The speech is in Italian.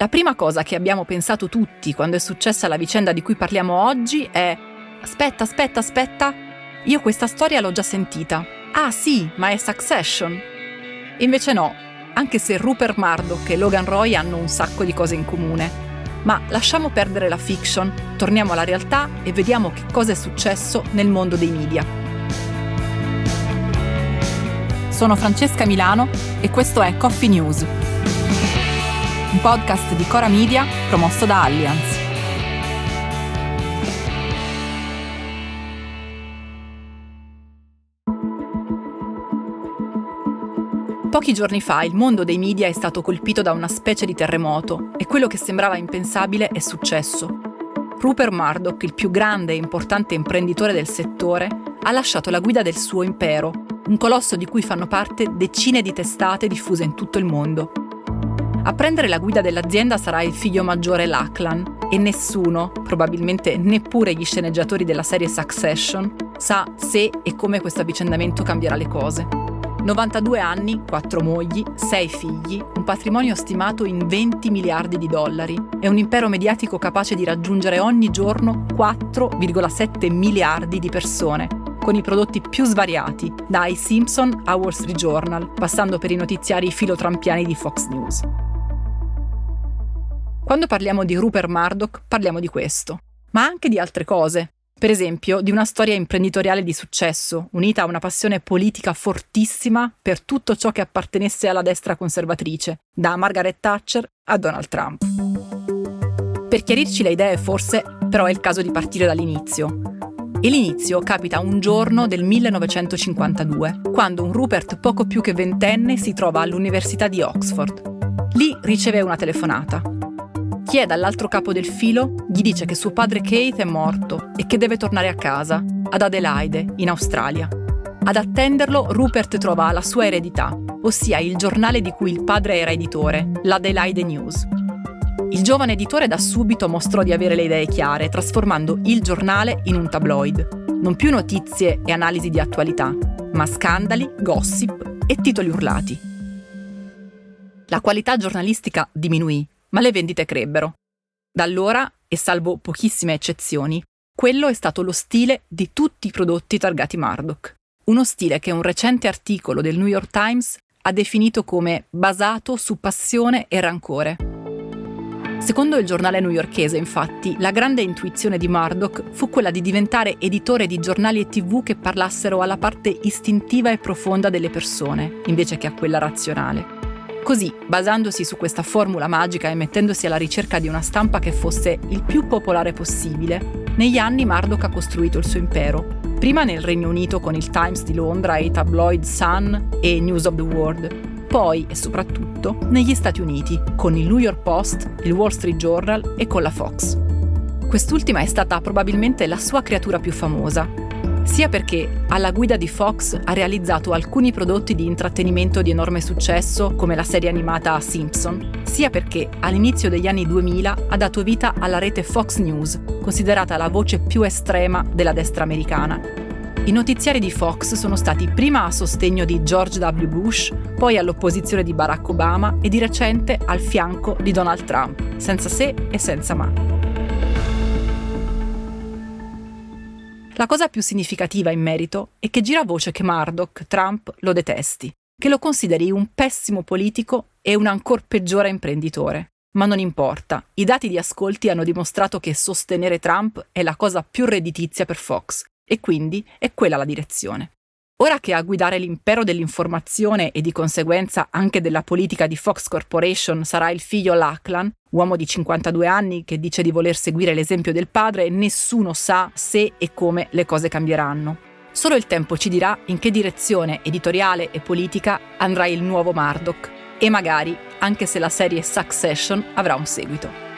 La prima cosa che abbiamo pensato tutti quando è successa la vicenda di cui parliamo oggi è Aspetta, aspetta, aspetta, io questa storia l'ho già sentita. Ah sì, ma è Succession. Invece no, anche se Rupert Murdoch e Logan Roy hanno un sacco di cose in comune. Ma lasciamo perdere la fiction, torniamo alla realtà e vediamo che cosa è successo nel mondo dei media. Sono Francesca Milano e questo è Coffee News, un podcast di Cora Media promosso da Allianz. Pochi giorni fa il mondo dei media è stato colpito da una specie di terremoto e quello che sembrava impensabile è successo. Rupert Murdoch, il più grande e importante imprenditore del settore, ha lasciato la guida del suo impero, un colosso di cui fanno parte decine di testate diffuse in tutto il mondo. A prendere la guida dell'azienda sarà il figlio maggiore Lachlan e nessuno, probabilmente neppure gli sceneggiatori della serie Succession, sa se e come questo avvicendamento cambierà le cose. 92 anni, 4 mogli, 6 figli, un patrimonio stimato in 20 miliardi di dollari e un impero mediatico capace di raggiungere ogni giorno 4,7 miliardi di persone, con i prodotti più svariati, dai Simpson a Wall Street Journal, passando per i notiziari filotrampiani di Fox News. Quando parliamo di Rupert Murdoch parliamo di questo, ma anche di altre cose, per esempio, di una storia imprenditoriale di successo, unita a una passione politica fortissima per tutto ciò che appartenesse alla destra conservatrice, da Margaret Thatcher a Donald Trump. Per chiarirci le idee, forse, però è il caso di partire dall'inizio. E l'inizio capita un giorno del 1952, quando un Rupert poco più che ventenne si trova all'Università di Oxford. Lì riceve una telefonata chi è dall'altro capo del filo gli dice che suo padre Keith è morto e che deve tornare a casa, ad Adelaide, in Australia. Ad attenderlo Rupert trova la sua eredità, ossia il giornale di cui il padre era editore, l'Adelaide News. Il giovane editore da subito mostrò di avere le idee chiare, trasformando il giornale in un tabloid. Non più notizie e analisi di attualità, ma scandali, gossip e titoli urlati. La qualità giornalistica diminuì ma le vendite crebbero. Da allora, e salvo pochissime eccezioni, quello è stato lo stile di tutti i prodotti targati Murdoch. Uno stile che un recente articolo del New York Times ha definito come basato su passione e rancore. Secondo il giornale newyorchese, infatti, la grande intuizione di Murdoch fu quella di diventare editore di giornali e tv che parlassero alla parte istintiva e profonda delle persone, invece che a quella razionale. Così, basandosi su questa formula magica e mettendosi alla ricerca di una stampa che fosse il più popolare possibile, negli anni Murdoch ha costruito il suo impero. Prima nel Regno Unito con il Times di Londra e i tabloid Sun e News of the World, poi e soprattutto negli Stati Uniti con il New York Post, il Wall Street Journal e con la Fox. Quest'ultima è stata probabilmente la sua creatura più famosa, sia perché alla guida di Fox ha realizzato alcuni prodotti di intrattenimento di enorme successo come la serie animata Simpson, sia perché all'inizio degli anni 2000 ha dato vita alla rete Fox News, considerata la voce più estrema della destra americana. I notiziari di Fox sono stati prima a sostegno di George W. Bush, poi all'opposizione di Barack Obama e di recente al fianco di Donald Trump, senza se e senza ma. La cosa più significativa in merito è che gira voce che Murdoch, Trump, lo detesti, che lo consideri un pessimo politico e un ancor peggiore imprenditore. Ma non importa, i dati di ascolti hanno dimostrato che sostenere Trump è la cosa più redditizia per Fox, e quindi è quella la direzione. Ora che a guidare l'impero dell'informazione e di conseguenza anche della politica di Fox Corporation sarà il figlio Lachlan, uomo di 52 anni che dice di voler seguire l'esempio del padre, nessuno sa se e come le cose cambieranno. Solo il tempo ci dirà in che direzione editoriale e politica andrà il nuovo Murdoch e magari anche se la serie Succession avrà un seguito.